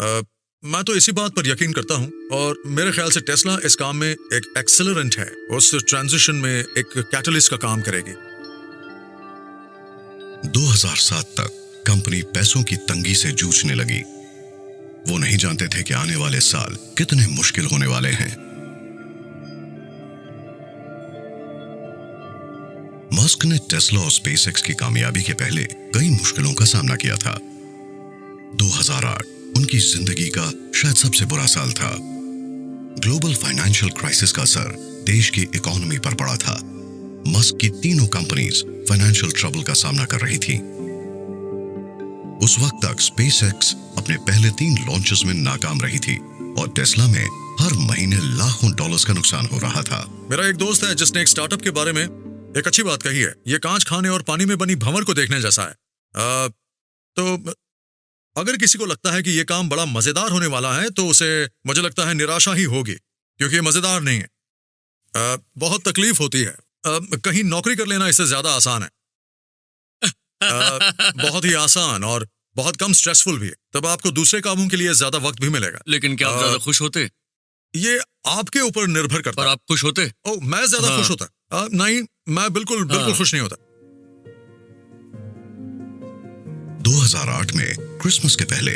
आ, मैं तो इसी बात पर यकीन करता हूँ और मेरे ख्याल से टेस्ला इस काम में एक एक्सेलरेंट है। उस ट्रांजिशन में एक कैटलिस्ट का काम करेगी। 2007 तक कंपनी पैसों की तंगी से जूझने लगी। वो नहीं जानते थे कि आने वाले साल कितने मुश्किल होने वाले हैं। मस्क ने टेस्ला और स्पेसएक्स की कामयाबी के पहले कई मुश्किलों का सामना किया था। 2008 उनकी ज़िंदगी का शायद सबसे बुरा साल था। ग्लोबल फाइनेंशियल क्राइसिस का असर देश की इकोनॉमी पर पड़ा था। मस्क की तीनों कंपनीज़ फाइनेंशियल ट्रबल का सामना कर रही थी। उस वक्त तक स्पेसएक्स अपने पहले तीन लॉन्चेस में नाकाम रही थी और टेस्ला में हर महीने लाखों डॉलर्स का नुकसान हो रहा था। मेरा एक दोस्त है जिसने एक स्टार्टअप के बारे में एक अच्छी बात कही है। ये कांच खाने और पानी में बनी भंवर को देखने जैसा है। आ, तो अगर किसी को लगता है कि यह काम बड़ा मज़ेदार होने वाला है तो उसे मुझे लगता है निराशा ही होगी क्योंकि ये मज़ेदार नहीं है। आ, बहुत तकलीफ़ होती है। आ, कहीं नौकरी कर लेना इससे ज़्यादा आसान है। आ, बहुत ही आसान और बहुत कम स्ट्रेसफुल भी है। तब आपको दूसरे कामों के लिए ज़्यादा वक्त भी मिलेगा। लेकिन क्या आप ज़्यादा खुश होते? ये आपके ऊपर निर्भर करता पर आप खुश होते? ओ मैं ज़्यादा हाँ। खुश होता। आ, नहीं मैं बिल्कुल बिल्कुल हाँ। खुश नहीं होता। 2008 में क्रिसमस के पहले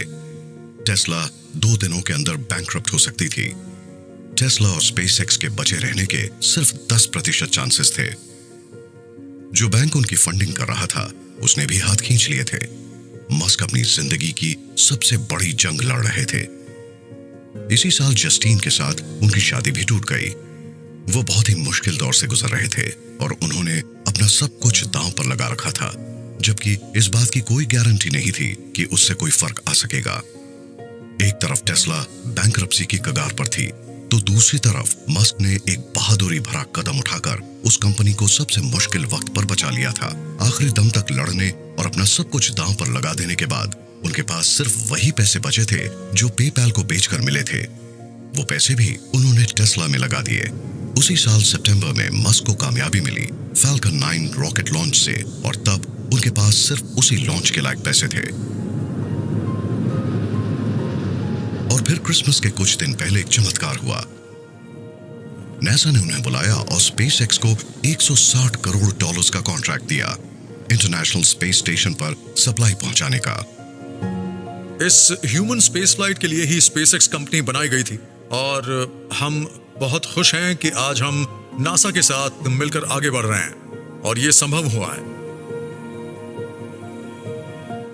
टेस्ला दो दिनों के अंदर बैंकरप्ट हो सकती थी। टेस्ला और स्पेसएक्स के बचे रहने के सिर्फ़ 10 प्रतिशत चांसेस थे। जो बैंक उनकी फंडिंग कर रहा था उसने भी हाथ खींच लिए थे। मस्क अपनी ज़िंदगी की सबसे बड़ी जंग लड़ रहे थे। इसी साल जस्टीन के साथ उनकी शादी भी टूट गई। वो बहुत ही मुश्किल दौर से गुजर रहे थे और उन्होंने अपना सब कुछ दांव पर लगा रखा था, जबकि इस बात की कोई गारंटी नहीं थी कि उससे कोई फ़र्क आ सकेगा। एक तरफ़ टेस्ला बैंक की कगार पर थी तो दूसरी तरफ़ मस्क ने एक बहादुरी भरा कदम उठाकर उस कंपनी को सबसे मुश्किल वक्त पर बचा लिया था। आखिरी दम तक लड़ने और अपना सब कुछ दांव पर लगा देने के बाद उनके पास सिर्फ़ वही पैसे बचे थे जो पेपैल को बेचकर मिले थे। वो पैसे भी उन्होंने टेस्ला में लगा दिए। उसी साल सितंबर में मस्क को कामयाबी मिली फैल्कन 9 रॉकेट लॉन्च से, और तब उनके पास सिर्फ़ उसी लॉन्च के लायक पैसे थे। और फिर क्रिसमस के कुछ दिन पहले एक चमत्कार हुआ। नासा ने उन्हें बुलाया और स्पेस एक्स को 160 करोड़ डॉलर्स का कॉन्ट्रैक्ट दिया, इंटरनेशनल स्पेस स्टेशन पर सप्लाई पहुँचाने का। इस ह्यूमन स्पेस फ़्लाइट के लिए ही स्पेस कंपनी बनाई गई थी। और हम बहुत खुश हैं कि आज हम नासा के साथ मिलकर आगे बढ़ रहे हैं और ये संभव हुआ है।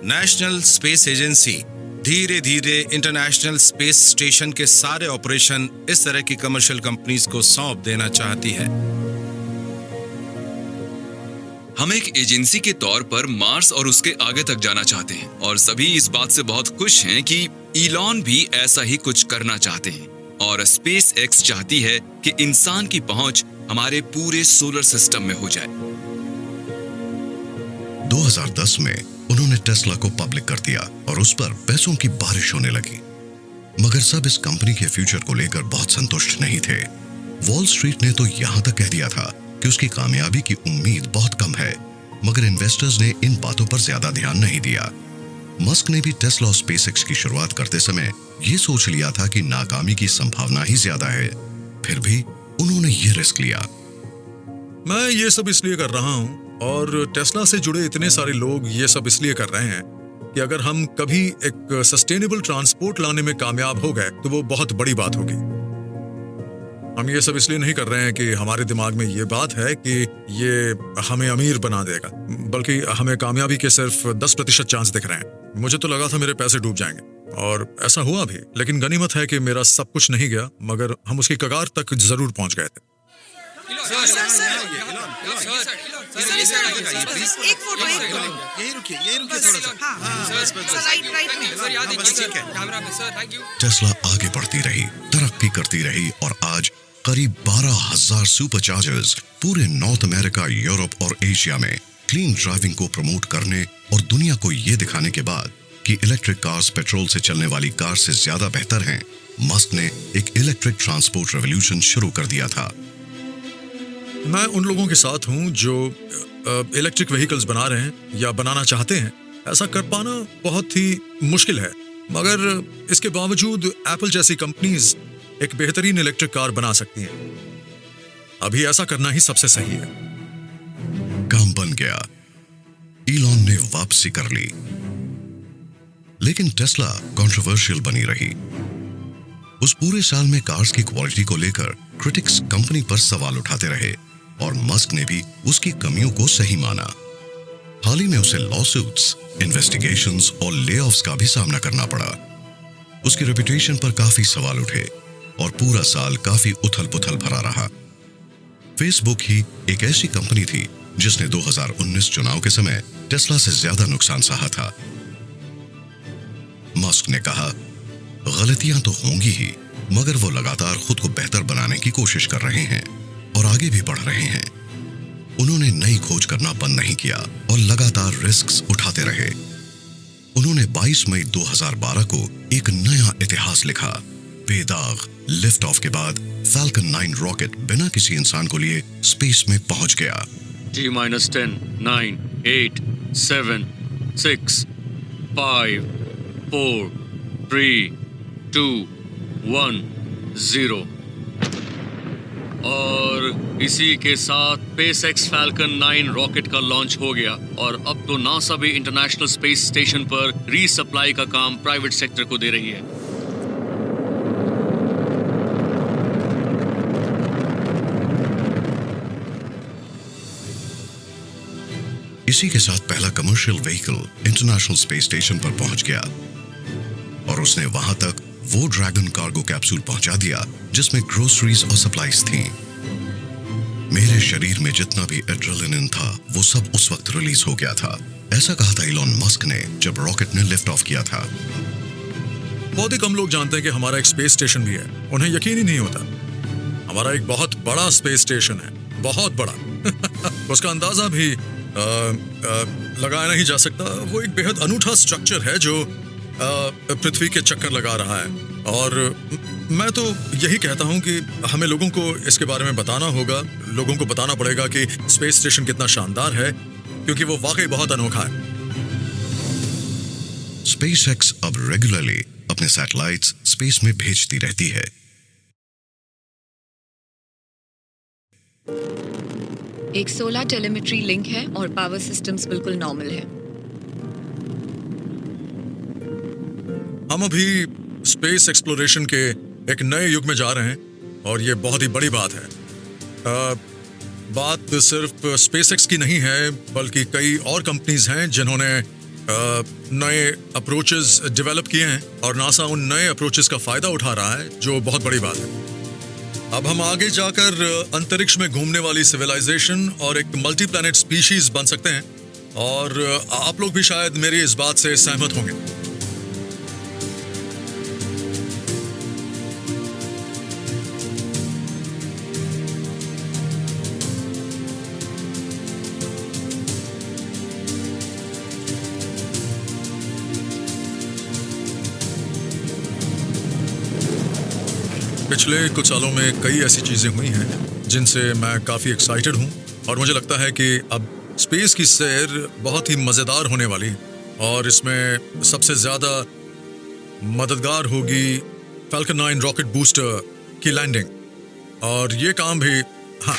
नेशनल स्पेस एजेंसी धीरे धीरे इंटरनेशनल स्पेस स्टेशन के सारे ऑपरेशन इस तरह की कमर्शियल कंपनीज़ को सौंप देना चाहती है। हम एक एजेंसी के तौर पर मार्स और उसके आगे तक जाना चाहते हैं और सभी इस बात से बहुत खुश हैं कि ईलॉन भी ऐसा ही कुछ करना चाहते हैं। और स्पेस एक्स चाहती है कि इंसान की पहुँच हमारे पूरे सोलर सिस्टम में हो जाए। 2010 में उन्होंने टेस्ला को पब्लिक कर दिया और उस पर पैसों की बारिश होने लगी। मगर सब इस कंपनी के फ्यूचर को लेकर बहुत संतुष्ट नहीं थे। वॉल स्ट्रीट ने तो यहाँ तक कह दिया था कि उसकी कामयाबी की उम्मीद बहुत कम है, मगर इन्वेस्टर्स ने इन बातों पर ज़्यादा ध्यान नहीं दिया। मस्क ने भी टेस्ला और की शुरुआत करते समय ये सोच लिया था कि नाकामी की संभावना ही ज़्यादा है। फिर भी उन्होंने ये रिस्क लिया। मैं ये सब इसलिए कर रहा हूँ और टेस्ला से जुड़े इतने सारे लोग ये सब इसलिए कर रहे हैं कि अगर हम कभी एक सस्टेनेबल ट्रांसपोर्ट लाने में कामयाब हो गए तो वो बहुत बड़ी बात होगी। हम ये सब इसलिए नहीं कर रहे हैं कि हमारे दिमाग में ये बात है कि ये हमें अमीर बना देगा, बल्कि हमें कामयाबी के सिर्फ़ दस प्रतिशत चांस दिख रहे हैं। मुझे तो लगा था मेरे पैसे डूब जाएँगे। और ऐसा हुआ भी, लेकिन गनीमत है कि मेरा सब कुछ नहीं गया, मगर हम उसकी कगार तक ज़रूर पहुँच गए थे। टेस्ला आगे बढ़ती रही, तरक्की करती रही, और आज करीब बारह हज़ार सुपर चार्जर्स पूरे नॉर्थ अमेरिका, यूरोप और एशिया में क्लीन ड्राइविंग को प्रमोट करने और दुनिया को ये दिखाने के बाद कि इलेक्ट्रिक कार्स पेट्रोल से चलने वाली कार से ज़्यादा बेहतर हैं मस्क ने एक इलेक्ट्रिक ट्रांसपोर्ट रेवोल्यूशन शुरू कर दिया था। मैं उन लोगों के साथ हूँ जो इलेक्ट्रिक व्हीकल्स बना रहे हैं या बनाना चाहते हैं। ऐसा कर पाना बहुत ही मुश्किल है। मगर इसके बावजूद एप्पल जैसी कंपनीज़ एक बेहतरीन इलेक्ट्रिक कार बना सकती हैं। अभी ऐसा करना ही सबसे सही है। गया। ईलॉन ने वापसी कर ली। लेकिन टेस्ला कंट्रोवर्शियल बनी रही। उस पूरे साल में कार्स की क्वालिटी को लेकर क्रिटिक्स कंपनी पर सवाल उठाते रहे और मस्क ने भी उसकी कमियों को सही माना। हाल ही में उसे लॉसूट्स इन्वेस्टिगेशंस और लेऑफ्स का भी सामना करना पड़ा। उसकी रेपुटेशन पर काफ़ी सवाल उठे और पूरा साल काफ़ी उथल पुथल भरा रहा। फेसबुक ही एक ऐसी कंपनी थी जिसने 2019 चुनाव के समय टेस्ला से ज़्यादा नुकसान सहा था। मस्क ने कहा, गलतियाँ तो होंगी ही, मगर वो लगातार खुद को बेहतर बनाने की कोशिश कर रहे हैं और आगे भी बढ़ रहे हैं। उन्होंने नई खोज करना बंद नहीं किया और लगातार रिस्क उठाते रहे। उन्होंने 22 मई 2012 को एक नया इतिहास लिखा। बेदाग लिफ्ट ऑफ़ के बाद फैल्कन 9 रॉकेट बिना किसी इंसान को लिए स्पेस में पहुँच गया। T minus 10, 9, 8, 7, 6, 5, 4, 3, 2, 1, 0. और इसी के साथ स्पेस एक्स फैल्कन 9 रॉकेट का लॉन्च हो गया और अब तो नासा भी इंटरनेशनल स्पेस स्टेशन पर रीसप्लाई का काम प्राइवेट सेक्टर को दे रही है इसी के साथ पहला commercial vehicle international space station पर पहुँच गया। और उसने वहाँ तक वो ड्रैगन कार्गो कैप्सूल पहुँचा दिया, जिसमें ग्रोसरीज और सप्लाईज थीं। मेरे शरीर में जितना भी एड्रेलिन था, वो सब उस वक्त रिलीज़ हो गया था। ऐसा कहा था इलॉन मस्क ने, जब रॉकेट ने लिफ्ट ऑफ़ किया था। बहुत ही कम लोग जानते हैं कि हमारा एक स्पेस स्टेशन भी है। उन्हें यकीन ही नहीं होता। हमारा एक बहुत बड़ा स्पेस स्टेशन है। बहुत बड़ा। उसका अंदाज़ा भी आ, आ, लगाया नहीं जा सकता। वो एक बेहद अनूठा स्ट्रक्चर है जो पृथ्वी के चक्कर लगा रहा है। और मैं तो यही कहता हूँ कि हमें लोगों को इसके बारे में बताना होगा। लोगों को बताना पड़ेगा कि स्पेस स्टेशन कितना शानदार है क्योंकि वो वाकई बहुत अनोखा है। स्पेसएक्स अब रेगुलरली अपने सैटेलाइट्स स्पेस में भेजती रहती है। एक सोलर टेलीमेट्री लिंक है और पावर सिस्टम्स बिल्कुल नॉर्मल है। हम अभी स्पेस एक्सप्लोरेशन के एक नए युग में जा रहे हैं और ये बहुत ही बड़ी बात है। आ, बात सिर्फ़ स्पेसएक्स की नहीं है बल्कि कई और कंपनीज़ हैं जिन्होंने नए अप्रोचेस डेवलप किए हैं और नासा उन नए अप्रोचेस का फ़ायदा उठा रहा है जो बहुत बड़ी बात है। अब हम आगे जाकर अंतरिक्ष में घूमने वाली सिविलाइजेशन और एक मल्टी प्लैनेट स्पीशीज बन सकते हैं। और आप लोग भी शायद मेरी इस बात से सहमत होंगे। पिछले कुछ सालों में कई ऐसी चीज़ें हुई हैं, जिनसे मैं काफ़ी एक्साइटेड हूँ और मुझे लगता है कि अब स्पेस की सैर बहुत ही मज़ेदार होने वाली और इसमें सबसे ज़्यादा मददगार होगी फैल्कन नाइन रॉकेट बूस्टर की लैंडिंग और ये काम भी हाँ।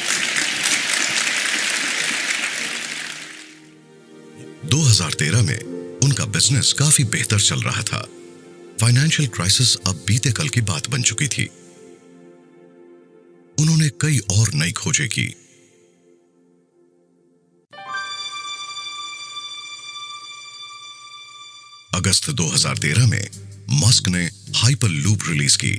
2013 में उनका बिज़नेस काफ़ी बेहतर चल रहा था। फाइनेंशियल क्राइसिस अब बीते कल की बात बन चुकी थी। उन्होंने कई और नई खोजें की। अगस्त 2013 में मस्क ने हाइपर लूप रिलीज़ की।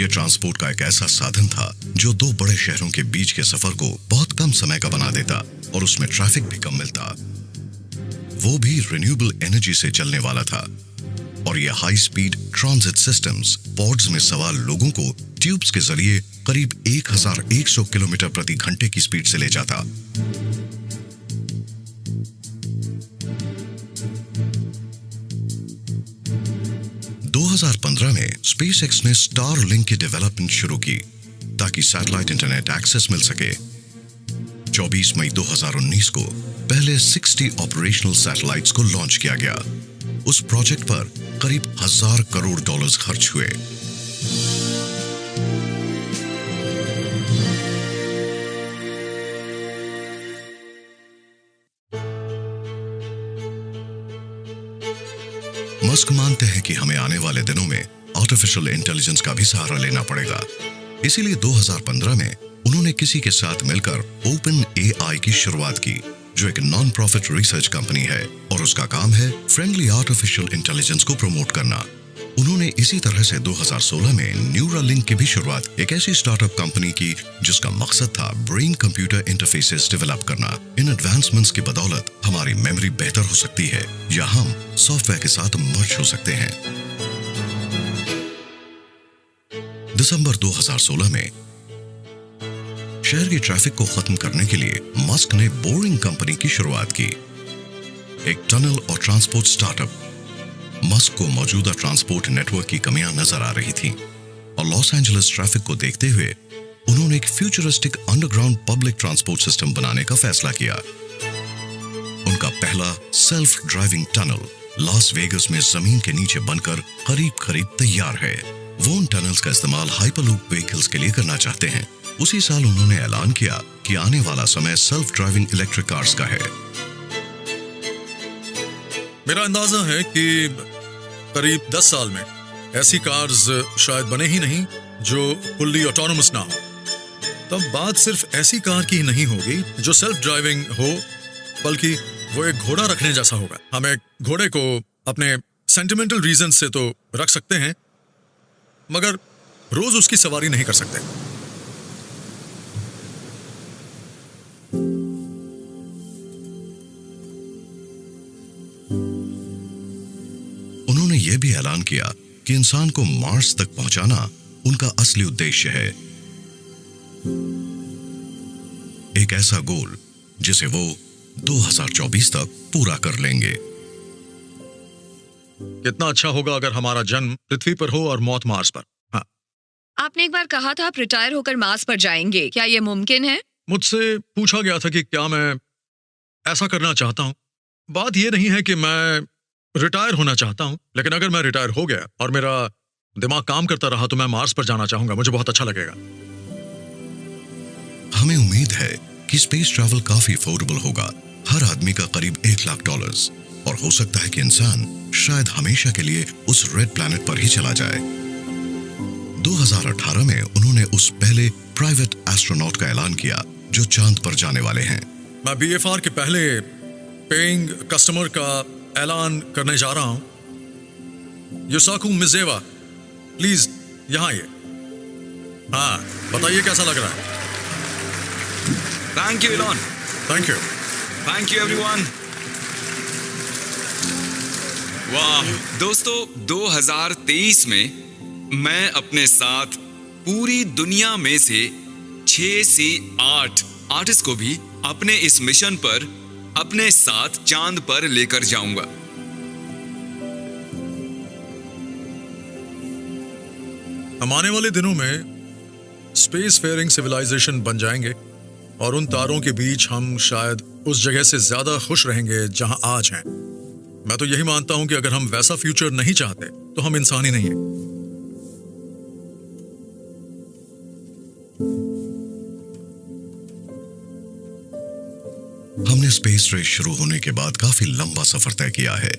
यह ट्रांसपोर्ट का एक ऐसा साधन था जो दो बड़े शहरों के बीच के सफ़र को बहुत कम समय का बना देता और उसमें ट्रैफ़िक भी कम मिलता। वो भी रिन्यूएबल एनर्जी से चलने वाला था और यह high speed transit systems pods में सवार लोगों को ट्यूब्स के ज़रिए करीब 1100 किलोमीटर प्रति घंटे की स्पीड से ले जाता। दो हज़ार पंद्रह में स्पेसएक्स ने स्टार लिंक की डेवलपमेंट शुरू की, ताकि सैटेलाइट इंटरनेट एक्सेस मिल सके। 24 मई 2019 को पहले 60 ऑपरेशनल सैटेलाइट्स को लॉन्च किया गया। उस प्रोजेक्ट पर करीब हज़ार करोड़ डॉलर्स खर्च हुए। मस्क मानते हैं कि हमें आने वाले दिनों में आर्टिफिशियल इंटेलिजेंस का भी सहारा लेना पड़ेगा। इसीलिए 2015 में उन्होंने किसी के साथ मिलकर ओपन एआई की शुरुआत की, जो एक नॉन प्रॉफिट रिसर्च कंपनी है और उसका काम है फ्रेंडली आर्टिफिशियल इंटेलिजेंस को प्रमोट करना। उन्होंने इसी तरह से 2016 में न्यूरा लिंक की भी शुरुआत एक ऐसी स्टार्टअप कंपनी की, जिसका मकसद था ब्रेन कंप्यूटर इंटरफेसेस डेवलप करना। इन एडवांसमेंट्स की बदौलत हमारी मेमोरी बेहतर हो सकती है, या हम सॉफ्टवेयर के साथ मर्ज हो सकते हैं। दिसंबर 2016 में शहर की ट्रैफ़िक को खत्म करने के लिए मस्क ने बोरिंग कंपनी की शुरुआत की। एक टनल और ट्रांसपोर्ट स्टार्टअप मस्क को मौजूदा ट्रांसपोर्ट नेटवर्क की कमियाँ नज़र आ रही थीं और लॉस एंजलिस ट्रैफ़िक को देखते हुए उन्होंने एक futuristic underground public transport system बनाने का फैसला किया। उनका पहला self driving tunnel Las Vegas में ज़मीन के नीचे बनकर करीब करीब तैयार है। वो उन टनल्स का इस्तेमाल हाइपरलूप व्हीकल्स के लिए करना चाहते हैं। उसी साल उन्होंने ऐलान किया कि आने वाला समय सेल्फ ड्राइविंग इलेक्ट्रिक कार्स का है। मेरा अंदाज़ा है कि करीब 10 साल में। ऐसी कार्स शायद बने ही नहीं, जो फुल्ली ऑटोनोमस ना हो। तब बात सिर्फ़ ऐसी कार की नहीं होगी, जो सेल्फ ड्राइविंग हो, बल्कि वो एक घोड़ा रखने जैसा होगा। हम एक घोड़े को अपने सेंटिमेंटल रीजन से तो रख सकते हैं, मगर रोज उसकी सवारी नहीं कर सकते। कि इंसान को मार्स तक पहुंचाना उनका असली उद्देश्य है। एक ऐसा गोल जिसे वो 2024 तक पूरा कर लेंगे। कितना अच्छा होगा अगर हमारा जन्म पृथ्वी पर हो और मौत मार्स पर। हाँ। आपने एक बार कहा था आप रिटायर होकर मार्स पर जाएँगे। क्या ये मुमकिन है? मुझसे पूछा गया था कि क्या मैं ऐसा करना चाहता हूँ। बात यह नहीं है कि मैं रिटायर होना चाहता हूँ लेकिन अगर मैं रिटायर हो गया और मेरा दिमाग काम करता रहा तो मैं मार्स पर जाना चाहूँगा। मुझे बहुत अच्छा लगेगा। हमें उम्मीद है कि स्पेस ट्रैवल काफ़ी अफोर्डेबल होगा। हर आदमी का करीब एक लाख डॉलर्स और हो सकता है कि इंसान शायद हमेशा के लिए उस रेड प्लैनेट पर ही चला जाए। 2018 में उन्होंने उस पहले प्राइवेट एस्ट्रोनॉट का ऐलान किया जो चाँद पर जाने वाले हैं। मैं बीएफआर के पहले पेइंग कस्टमर का ऐलान करने जा रहा हूँ। युसाकू मिजेवा प्लीज़ यहाँ आइए। हाँ बताइए कैसा लग रहा है? Thank you Elon thank you thank you everyone वाह दोस्तों 2023 में मैं अपने साथ पूरी दुनिया में से छह से आठ आर्टिस्ट को भी अपने इस मिशन पर अपने साथ चाँद पर लेकर जाऊँगा। हम आने वाले दिनों में स्पेस फेयरिंग सिविलाइजेशन बन जाएँगे और उन तारों के बीच हम शायद उस जगह से ज़्यादा खुश रहेंगे जहाँ आज हैं। मैं तो यही मानता हूँ कि अगर हम वैसा फ्यूचर नहीं चाहते तो हम इंसान ही नहीं हैं। स्पेस रेस शुरू होने के बाद काफ़ी लंबा सफ़र तय किया है।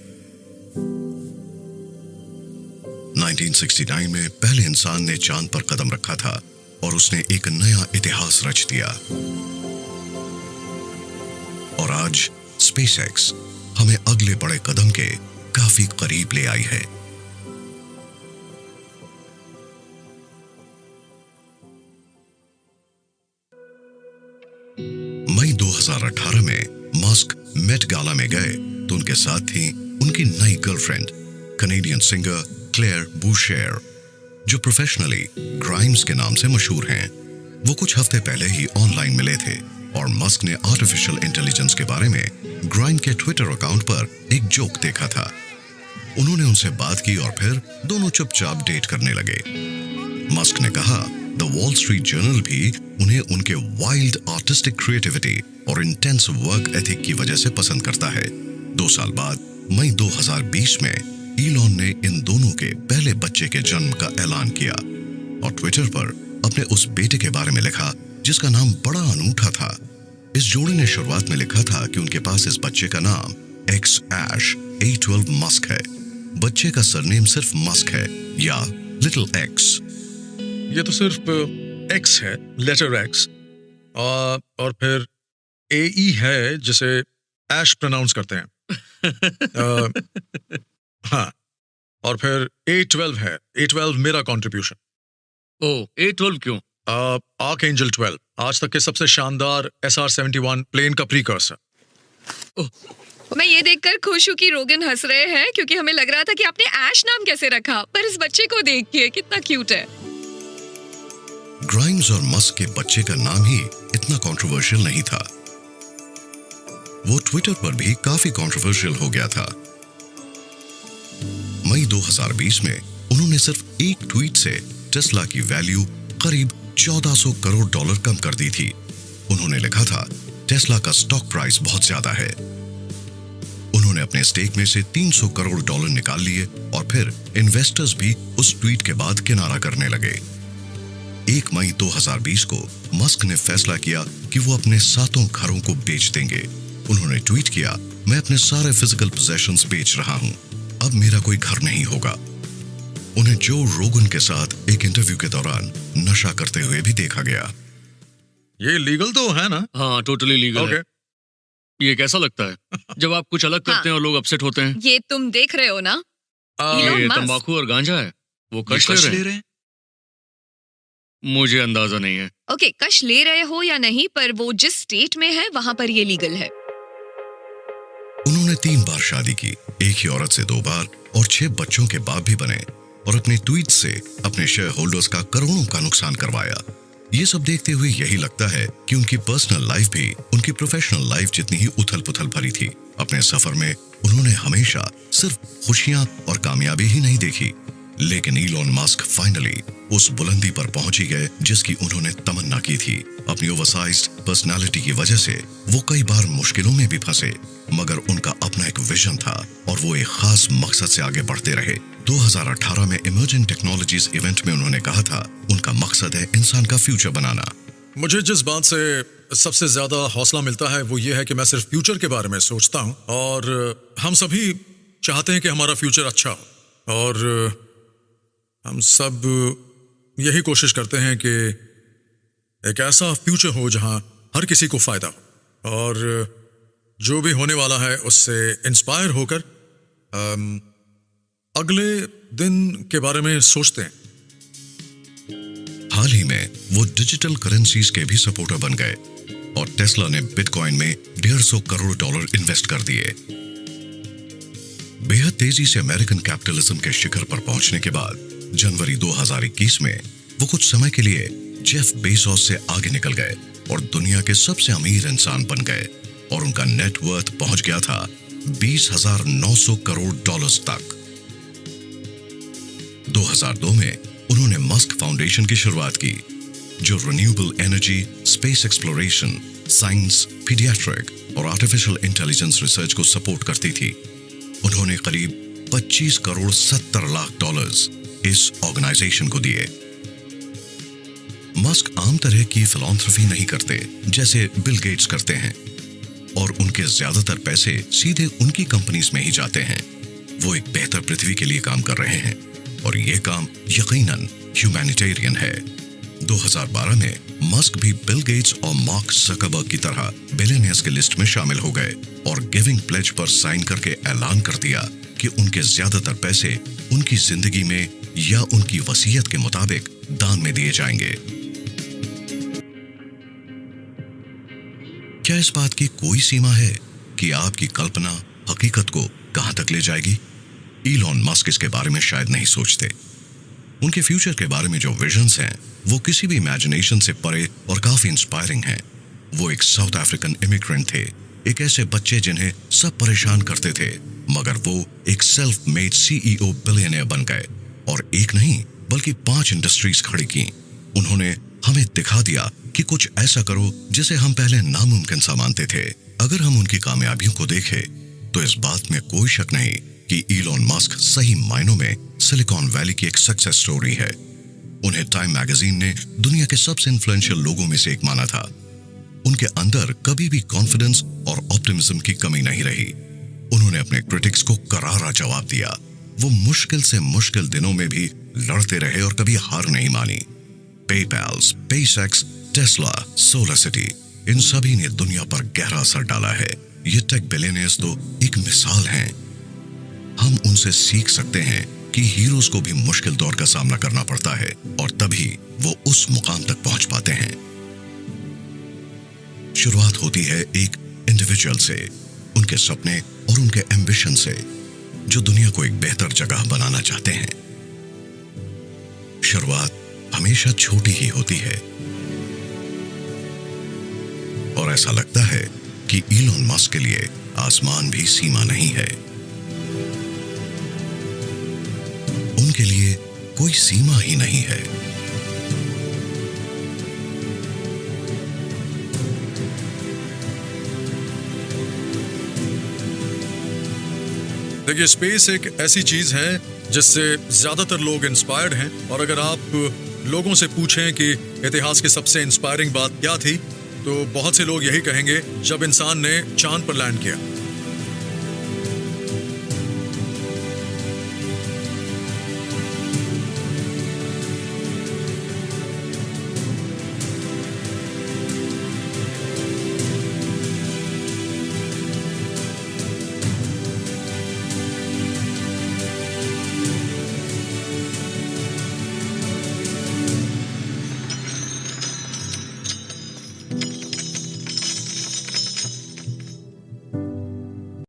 1969 में पहले इंसान ने चाँद पर कदम रखा था और उसने एक नया इतिहास रच दिया। और आज स्पेसएक्स हमें अगले बड़े कदम के काफ़ी करीब ले आई है। मई 2018 में मस्क मेट गाला में गए तो उनके साथ थी उनकी नई girlfriend Canadian singer Claire Boucher जो प्रोफेशनली ग्राइम्स के नाम से मशहूर हैं वो कुछ हफ़्ते पहले ही ऑनलाइन मिले थे और मस्क ने आर्टिफिशियल इंटेलिजेंस के बारे में ग्राइम के ट्विटर अकाउंट पर एक जोक देखा था उन्होंने उनसे बात की और फिर दोनों चुपचाप डेट करने लगे मस्क ने कहा द वॉल स्ट्रीट जर्नल भी उन्हें उनके वाइल्ड आर्टिस्टिक क्रिएटिविटी और इंटेंस वर्क एथिक की वजह से पसंद करता है। दो साल बाद, मई 2020 में ईलॉन ने इन दोनों के पहले बच्चे के जन्म का ऐलान किया और ट्विटर पर अपने उस बेटे के बारे में लिखा, जिसका नाम बड़ा अनूठा था। इस जोड़े ने शुरुआत में लिखा था कि उनके पास इस बच्चे का नाम X ash A twelve Musk है। बच्चे का सरनेम सिर्फ़ मस्क है, या लिटिल एक्स ये तो सिर्फ़ एक्स है लेटर एक्स और फिर ए ई है जिसे एश प्रोनाउंस करते हैं। आ, हाँ और फिर ए ट्वेल्व है। ए ट्वेल्व मेरा कंट्रीब्यूशन ओ ए ट्वेल्व क्यों? आर्क एंजल ट्वेल्व आज तक के सबसे शानदार S R seventy one plane का प्रीकर्सर मैं ये देखकर खुश हूँ कि रोगन हंस रहे हैं क्योंकि हमें लग रहा था कि आपने ऐश नाम कैसे रखा पर इस बच्चे को देखिए कितना क्यूट है। ग्राइम्स और मस्क के बच्चे का नाम ही इतना कंट्रोवर्शियल नहीं था। वो ट्विटर पर भी काफ़ी कंट्रोवर्शियल हो गया था। मई 2020 में उन्होंने सिर्फ़ एक ट्वीट से टेस्ला की वैल्यू करीब 1400 करोड़ डॉलर कम कर दी थी। उन्होंने लिखा था टेस्ला का स्टॉक प्राइस बहुत ज़्यादा है। उन्होंने अपने स्टेक में से 300 करोड़ डॉलर निकाल लिए और फिर इन्वेस्टर्स भी उस ट्वीट के बाद किनारा करने लगे। एक मई 2020 को मस्क ने फैसला किया कि वो अपने सातों घरों को बेच देंगे। उन्होंने ट्वीट किया मैं अपने सारे फ़िज़िकल पोजेशंस बेच रहा हूँ। अब मेरा कोई घर नहीं होगा। उन्हें जो रोगन के साथ एक इंटरव्यू के दौरान नशा करते हुए भी देखा गया। ये लीगल तो है ना? हाँ टोटली लीगल ओके है ये कैसा लगता है? जब आप कुछ अलग करते हैं और लोग अपसेट होते हैं। ये तुम देख रहे हो ना? Elon ये तंबाकू और गांजा है। वो कश ले ले रहे हैं? मुझे अंदाज़ा नहीं है। ओके okay, कश ले रहे हो या नहीं पर वो जिस स्टेट में है वहाँ पर ये लीगल है। उन्होंने तीन बार शादी की। एक ही औरत से दो बार और छह बच्चों के बाप भी बने और अपने ट्वीट से अपने शेयर होल्डर्स का करोड़ों का नुकसान करवाया। ये सब देखते हुए यही लगता है कि उनकी पर्सनल लाइफ भी, उनकी प्रोफेशनल लाइफ जितनी ही उथल पुथल भरी थी, अपने सफ़र में उन्होंने हमेशा सिर्फ़ खुशियाँ और कामयाबी ही नहीं देखी। लेकिन ईलॉन मस्क फाइनली उस बुलंदी पर पहुँच ही गए, जिसकी उन्होंने तमन्ना की थी। अपनी ओवरसाइज्ड पर्सनालिटी की वजह से वो कई बार मुश्किलों में भी फंसे, मगर उनका अपना एक विजन था और वो एक खास मकसद से आगे बढ़ते रहे। 2018 में इमर्जिंग टेक्नोलॉजीज़ इवेंट में उन्होंने कहा था, उनका मकसद है इंसान का फ्यूचर बनाना। मुझे जिस बात से सबसे ज़्यादा हौसला मिलता है, वो ये है कि मैं सिर्फ़ फ्यूचर के बारे में सोचता हूँ, और हम सभी चाहते हैं कि हमारा फ्यूचर अच्छा हो, और हम सब यही कोशिश करते हैं कि एक ऐसा फ्यूचर हो जहाँ हर किसी को फ़ायदा हो। और जो भी होने वाला है, उससे इंस्पायर होकर अगले दिन के बारे में सोचते हैं। हाल ही में वो डिजिटल करेंसीज के भी सपोर्टर बन गए और टेस्ला ने बिटकॉइन में डेढ़ सौ करोड़ डॉलर इन्वेस्ट कर दिए। बेहद तेज़ी से अमेरिकन कैपिटलिज्म के शिखर पर पहुँचने के बाद जनवरी 2021 में वो कुछ समय के लिए जेफ बेजोस से आगे निकल गए और दुनिया के सबसे अमीर इंसान बन गए और उनका नेटवर्थ पहुँच गया था बीस हज़ार नौ सौ करोड़ डॉलर्स तक। 2002 में उन्होंने मस्क फाउंडेशन की शुरुआत की, जो renewable energy space exploration science paediatric और आर्टिफिशियल इंटेलिजेंस रिसर्च को सपोर्ट करती थी। उन्होंने करीब 25 करोड़ 70 लाख डॉलर्स इस ऑर्गेनाइजेशन को दिए। मस्क आम तरह की फिलॉन्थ्रफी नहीं करते, जैसे बिल गेट्स करते हैं, और उनके ज़्यादातर पैसे सीधे उनकी कंपनीज़ में ही जाते हैं। वो एक बेहतर पृथ्वी के लिए काम कर रहे हैं, और ये काम यकीनन ह्यूमैनिटेरियन है। 2012 में मस्क भी बिल गेट्स और मार्क जकरबर्ग की तरह बिलियनियर्स के लिस्ट में शामिल हो गए और गिविंग प्लेज पर साइन करके ऐलान कर दिया कि उनके ज़्यादातर पैसे उनकी ज़िंदगी में या उनकी वसीयत के मुताबिक दान में दिए जाएँगे। क्या इस बात की कोई सीमा है कि आपकी कल्पना हकीकत को कहाँ तक ले जाएगी? ईलॉन मस्क इसके बारे में शायद नहीं सोचते। उनके फ्यूचर के बारे में जो विजन्स हैं, वो किसी भी इमेजिनेशन से परे और काफ़ी इंस्पायरिंग हैं। वो एक साउथ अफ्रीकन इमिग्रेंट थे, एक ऐसे बच्चे जिन्हें सब परेशान करते थे, मगर वो एक सेल्फ मेड सीईओ बिलियनियर बन गए। और एक नहीं, बल्कि पाँच इंडस्ट्रीज़ खड़ी की। उन्होंने हमें दिखा दिया कि कुछ ऐसा करो जिसे हम पहले नामुमकिन सा मानते थे। अगर हम उनकी कामयाबियों को देखें तो इस बात में कोई शक नहीं कि ईलॉन मस्क सही मायनों में सिलिकॉन वैली की एक सक्सेस स्टोरी है। उन्हें टाइम मैगजीन ने दुनिया के सबसे इन्फ्लुएंशियल लोगों में से एक माना था। उनके अंदर कभी भी कॉन्फिडेंस और ऑप्टिमिज्म की कमी नहीं रही। उन्होंने अपने क्रिटिक्स को करारा जवाब दिया। वो मुश्किल से मुश्किल दिनों में भी लड़ते रहे और कभी हार नहीं मानी। PayPal SpaceX Tesla solar city इन सभी ने दुनिया पर गहरा असर डाला है। ये टेक बिलियनियर्स तो एक मिसाल हैं। हम उनसे सीख सकते हैं कि हीरोज को भी मुश्किल दौर का सामना करना पड़ता है और तभी वो उस मुकाम तक पहुँच पाते हैं। शुरुआत होती है एक इंडिविजुअल से, उनके सपने और उनके एम्बिशन से, जो दुनिया को एक बेहतर जगह बनाना चाहते हैं। शुरुआत हमेशा छोटी ही होती है। और ऐसा लगता है कि ईलॉन मस्क के लिए आसमान भी सीमा नहीं है। उनके लिए कोई सीमा ही नहीं है। देखिए स्पेस एक ऐसी चीज़ है जिससे ज़्यादातर लोग इंस्पायर्ड हैं और अगर आप लोगों से पूछें कि इतिहास की सबसे इंस्पायरिंग बात क्या थी तो बहुत से लोग यही कहेंगे, जब इंसान ने चाँद पर लैंड किया।